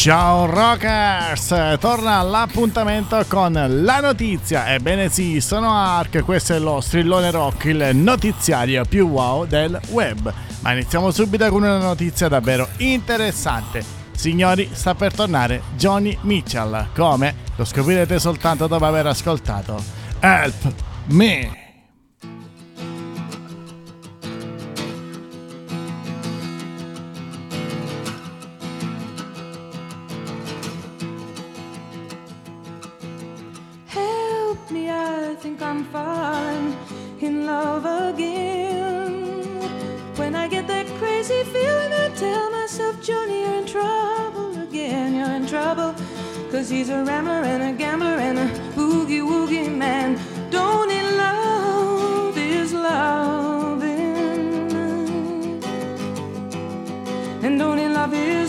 Ciao Rockers! Torna l'appuntamento con la notizia. Ebbene sì, sono Ark, questo è lo strillone rock, il notiziario più wow del web. Ma iniziamo subito con una notizia davvero interessante. Signori, sta per tornare Johnny Mitchell. Come? Lo scoprirete soltanto dopo aver ascoltato Help Me! Trouble cause he's a rambler and a gambler and a boogie woogie man. Don't he love his loving? And don't he love his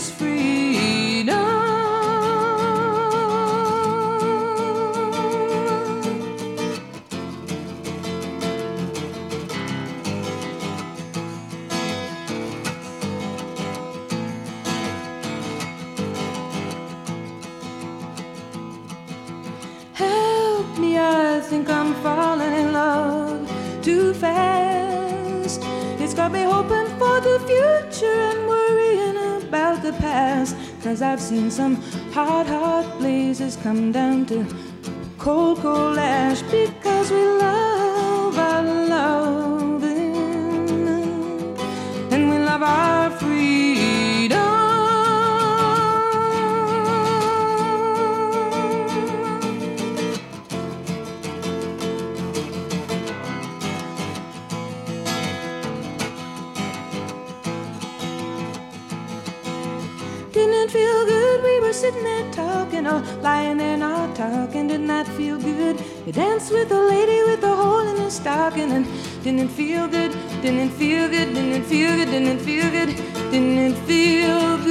Cause I've seen some hot, hot blazes come down to cold, cold ash because we You danced with a lady with a hole in her stocking and didn't feel good? Didn't feel good? Didn't feel good? Didn't feel good? Didn't feel good?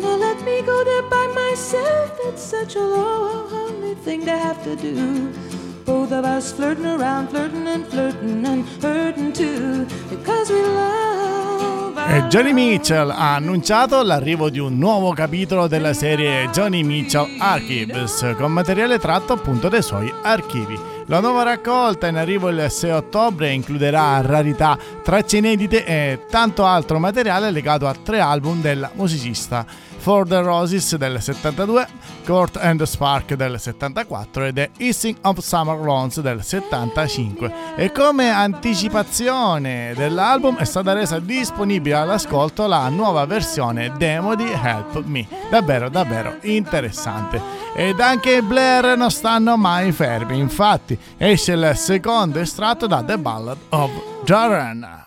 Gonna let me go there by myself? It's such a lonely thing to have to do. Both of us flirting around, flirting and flirting and hurting too, because we love. E Johnny Mitchell ha annunciato l'arrivo di un nuovo capitolo della serie Johnny Mitchell Archives, con materiale tratto appunto dai suoi archivi. La nuova raccolta in arrivo il 6 ottobre includerà rarità, tracce inedite e tanto altro materiale legato a tre album del musicista. For the Roses del 72, Court and the Spark del 74 e The Easing of Summer Lawns del 75. E come anticipazione dell'album è stata resa disponibile all'ascolto la nuova versione demo di Help Me. Davvero, davvero interessante. Ed anche i Blair non stanno mai fermi, infatti esce il secondo estratto da The Ballad of Joran.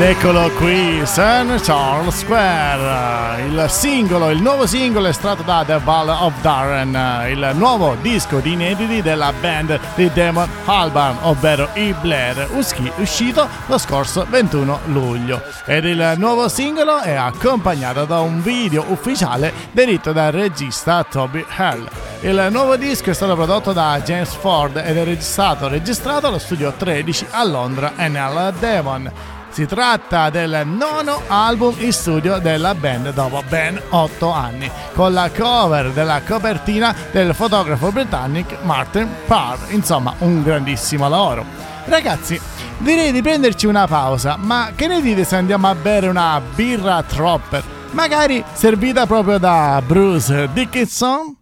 Ed eccolo qui, St. Charles Square, il singolo, il nuovo singolo estratto da The Ball of Darren, il nuovo disco di inediti della band di Damon Albarn, ovvero i Blair, uscito lo scorso 21 luglio. Ed il nuovo singolo è accompagnato da un video ufficiale diretto dal regista Toby Hell. Il nuovo disco è stato prodotto da James Ford ed è registrato, registrato allo studio 13 a Londra e nel Devon. Si tratta del nono album in studio della band dopo ben 8 anni, con la cover della copertina del fotografo britannico Martin Parr. Insomma, un grandissimo lavoro. Ragazzi, direi di prenderci una pausa, ma che ne dite se andiamo a bere una birra Tropper? Magari servita proprio da Bruce Dickinson?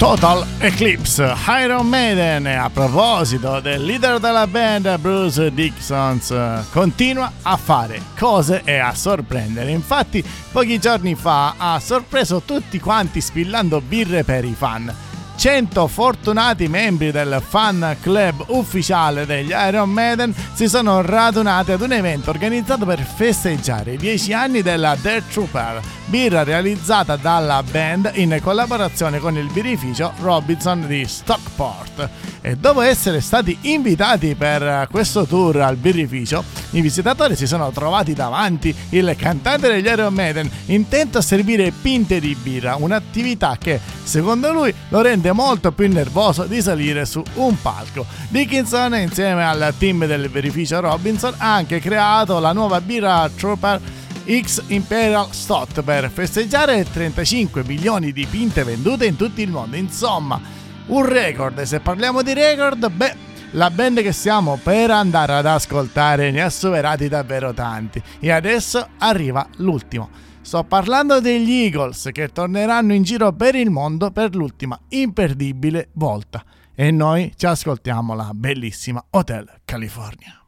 Total Eclipse, Iron Maiden a proposito del leader della band Bruce Dixon continua a fare cose e a sorprendere. Infatti pochi giorni fa ha sorpreso tutti quanti spillando birre per i fan. 100 fortunati membri del fan club ufficiale degli Iron Maiden si sono radunati ad un evento organizzato per festeggiare i 10 anni della Death Trooper, birra realizzata dalla band in collaborazione con il birrificio Robinson di Stockport. E dopo essere stati invitati per questo tour al birrificio, i visitatori si sono trovati davanti il cantante degli Iron Maiden intento a servire pinte di birra, un'attività che secondo lui lo rende molto più nervoso di salire su un palco. Dickinson insieme al team del birrificio Robinson ha anche creato la nuova birra Trooper X Imperial Stott per festeggiare 35 milioni di pinte vendute in tutto il mondo. Insomma, un record. E se parliamo di record, beh, la band che stiamo per andare ad ascoltare ne ha superati davvero tanti. E adesso arriva l'ultimo. Sto parlando degli Eagles che torneranno in giro per il mondo per l'ultima imperdibile volta. E noi ci ascoltiamo la bellissima Hotel California.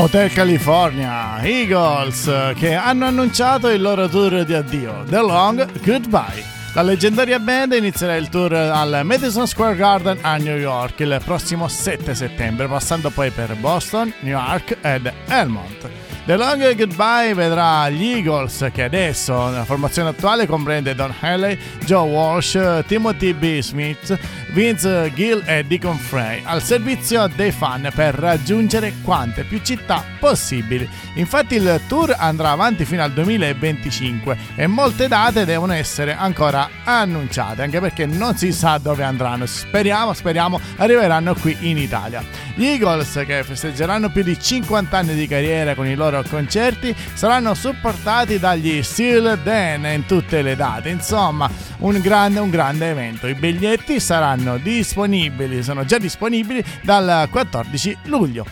Hotel California, Eagles, che hanno annunciato il loro tour di addio, The Long Goodbye. La leggendaria band inizierà il tour al Madison Square Garden a New York il prossimo 7 settembre, passando poi per Boston, New York ed Elmont. The Long Goodbye vedrà gli Eagles, che adesso nella formazione attuale comprende Don Haley, Joe Walsh, Timothy B. Smith, Vince Gill e Deacon Frey, al servizio dei fan per raggiungere quante più città possibili. Infatti il tour andrà avanti fino al 2025 e molte date devono essere ancora annunciate, anche perché non si sa dove andranno. Speriamo, speriamo arriveranno qui in Italia. Gli Eagles, che festeggeranno più di 50 anni di carriera con i loro concerti, saranno supportati dagli Seal Dan in tutte le date. Insomma, un grande, un grande evento. I biglietti saranno disponibili, sono già disponibili dal 14 luglio.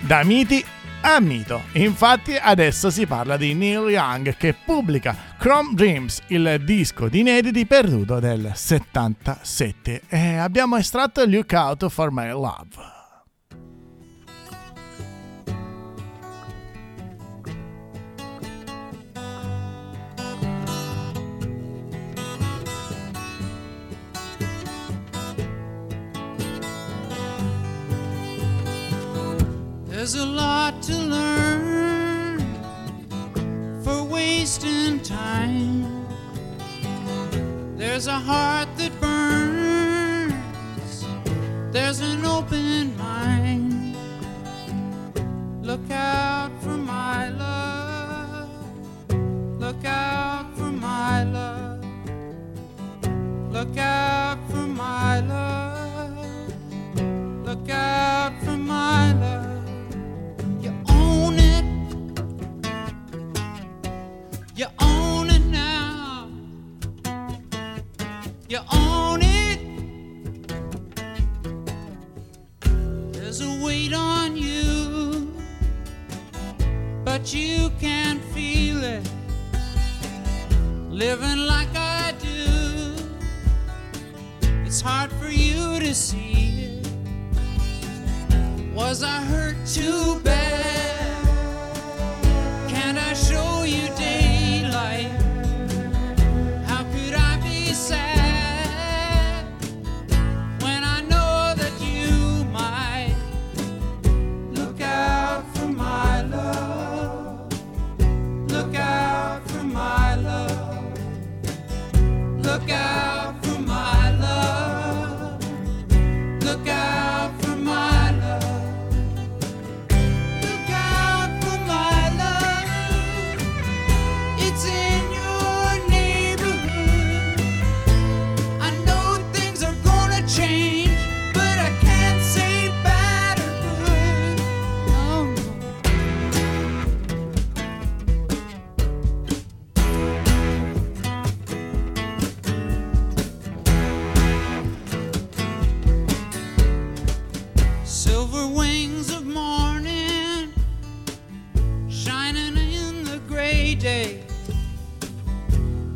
Da miti a mito. Infatti adesso si parla di Neil Young che pubblica Chrome Dreams, il disco di inediti perduto del 77 e abbiamo estratto Look Out for My Love. There's a lot to learn for wasting time. There's a heart that burns, there's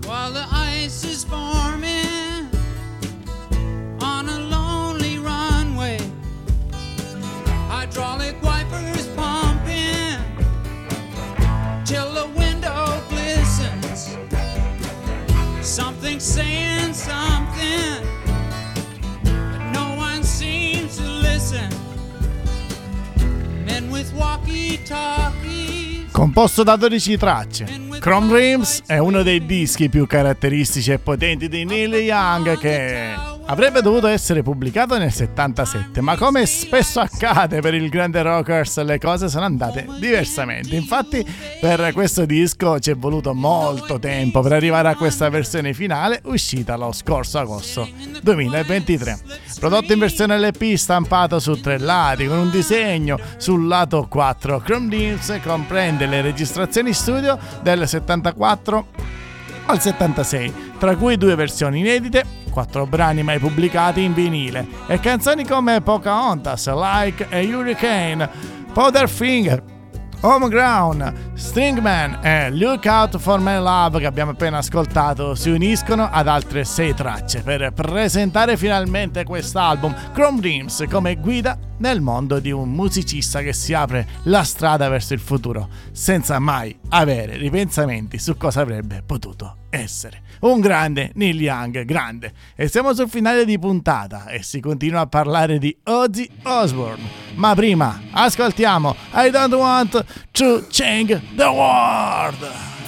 while the ice is forming on a lonely runway. Hydraulic wipers pumping till the window glistens. Something saying something, no one seems to listen. Men with walkie talkies. Composto da 12 tracce, Chrome Dreams è uno dei dischi più caratteristici e potenti di Neil Young che avrebbe dovuto essere pubblicato nel 77, ma come spesso accade per il grande Rockers le cose sono andate diversamente. Infatti per questo disco ci è voluto molto tempo per arrivare a questa versione finale uscita lo scorso agosto 2023. Prodotto in versione LP stampato su tre lati con un disegno sul lato 4. Chrome Dreams comprende le registrazioni studio del 74 al 76, tra cui due versioni inedite, quattro brani mai pubblicati in vinile e canzoni come Pocahontas, Like e Hurricane, Powderfinger, Home Ground, Stringman e Look Out for My Love che abbiamo appena ascoltato si uniscono ad altre sei tracce per presentare finalmente quest'album Chrome Dreams come guida nel mondo di un musicista che si apre la strada verso il futuro senza mai avere ripensamenti su cosa avrebbe potuto essere. Un grande Neil Young, grande. E siamo sul finale di puntata e si continua a parlare di Ozzy Osbourne. Ma prima ascoltiamo I Don't Want to Change the World.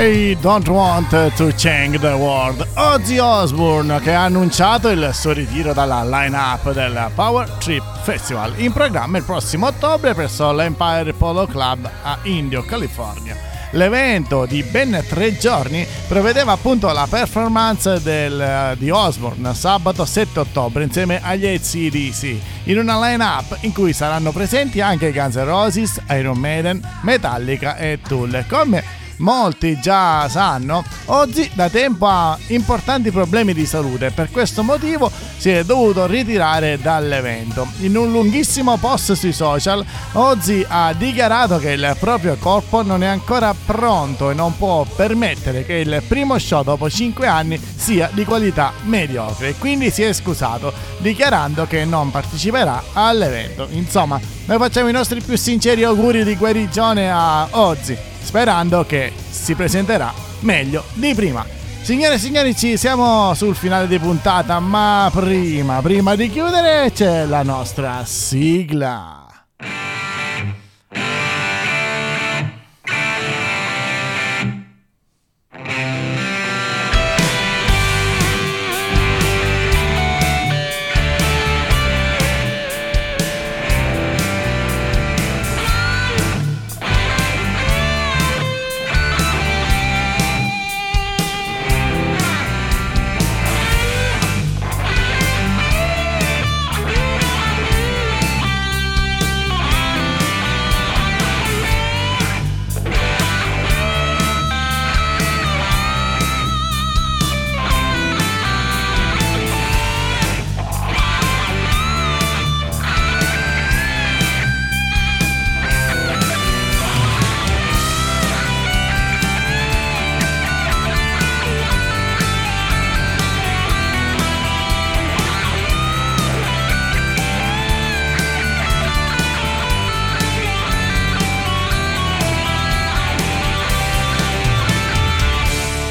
I don't want to change the world. Ozzy Osbourne che ha annunciato il suo ritiro dalla line-up del Power Trip Festival in programma il prossimo ottobre presso l'Empire Polo Club a Indio, California. L'evento di ben tre giorni prevedeva appunto la performance del- di Osbourne sabato 7 ottobre insieme agli ACDC in una line-up in cui saranno presenti anche Guns N' Roses, Iron Maiden, Metallica e Tool come molti già sanno, Ozzy da tempo ha importanti problemi di salute e per questo motivo si è dovuto ritirare dall'evento. In un lunghissimo post sui social, Ozzy ha dichiarato che il proprio corpo non è ancora pronto e non può permettere che il primo show dopo 5 anni sia di qualità mediocre, quindi si è scusato dichiarando che non parteciperà all'evento. Insomma, noi facciamo i nostri più sinceri auguri di guarigione a Ozzy, sperando che si presenterà meglio di prima. Signore e signori, ci siamo sul finale di puntata, ma prima, prima di chiudere c'è la nostra sigla.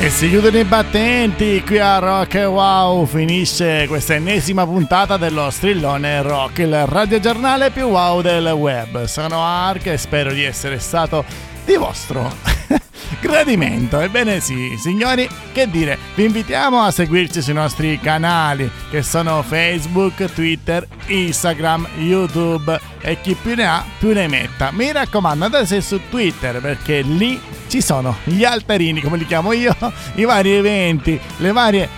E si chiudono i battenti qui a Rock Wow. Finisce questa ennesima puntata dello strillone rock, il radiogiornale più wow del web. Sono Ark e spero di essere stato di vostro gradimento. Ebbene sì, signori, che dire, vi invitiamo a seguirci sui nostri canali che sono Facebook, Twitter, Instagram, YouTube e chi più ne ha più ne metta. Mi raccomando, andate su Twitter perché lì ci sono gli altarini, come li chiamo io, i vari eventi, le varie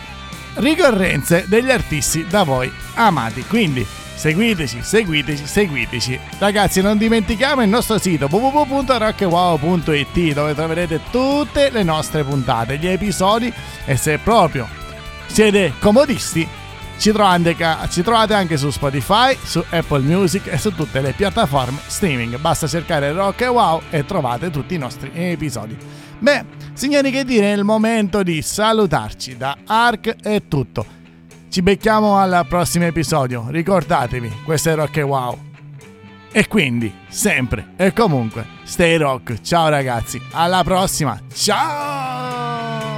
ricorrenze degli artisti da voi amati. Quindi seguiteci, seguiteci, seguiteci. Ragazzi, non dimentichiamo il nostro sito www.rockwow.it dove troverete tutte le nostre puntate, gli episodi e se proprio siete comodisti ci trovate, anche su Spotify, su Apple Music e su tutte le piattaforme streaming. Basta cercare Rock e Wow e trovate tutti i nostri episodi. Beh, signori, che dire, è il momento di salutarci. Da Ark è tutto. Ci becchiamo al prossimo episodio. Ricordatevi, questo è Rock e Wow. E quindi, sempre e comunque, stay rock. Ciao ragazzi, alla prossima. Ciao!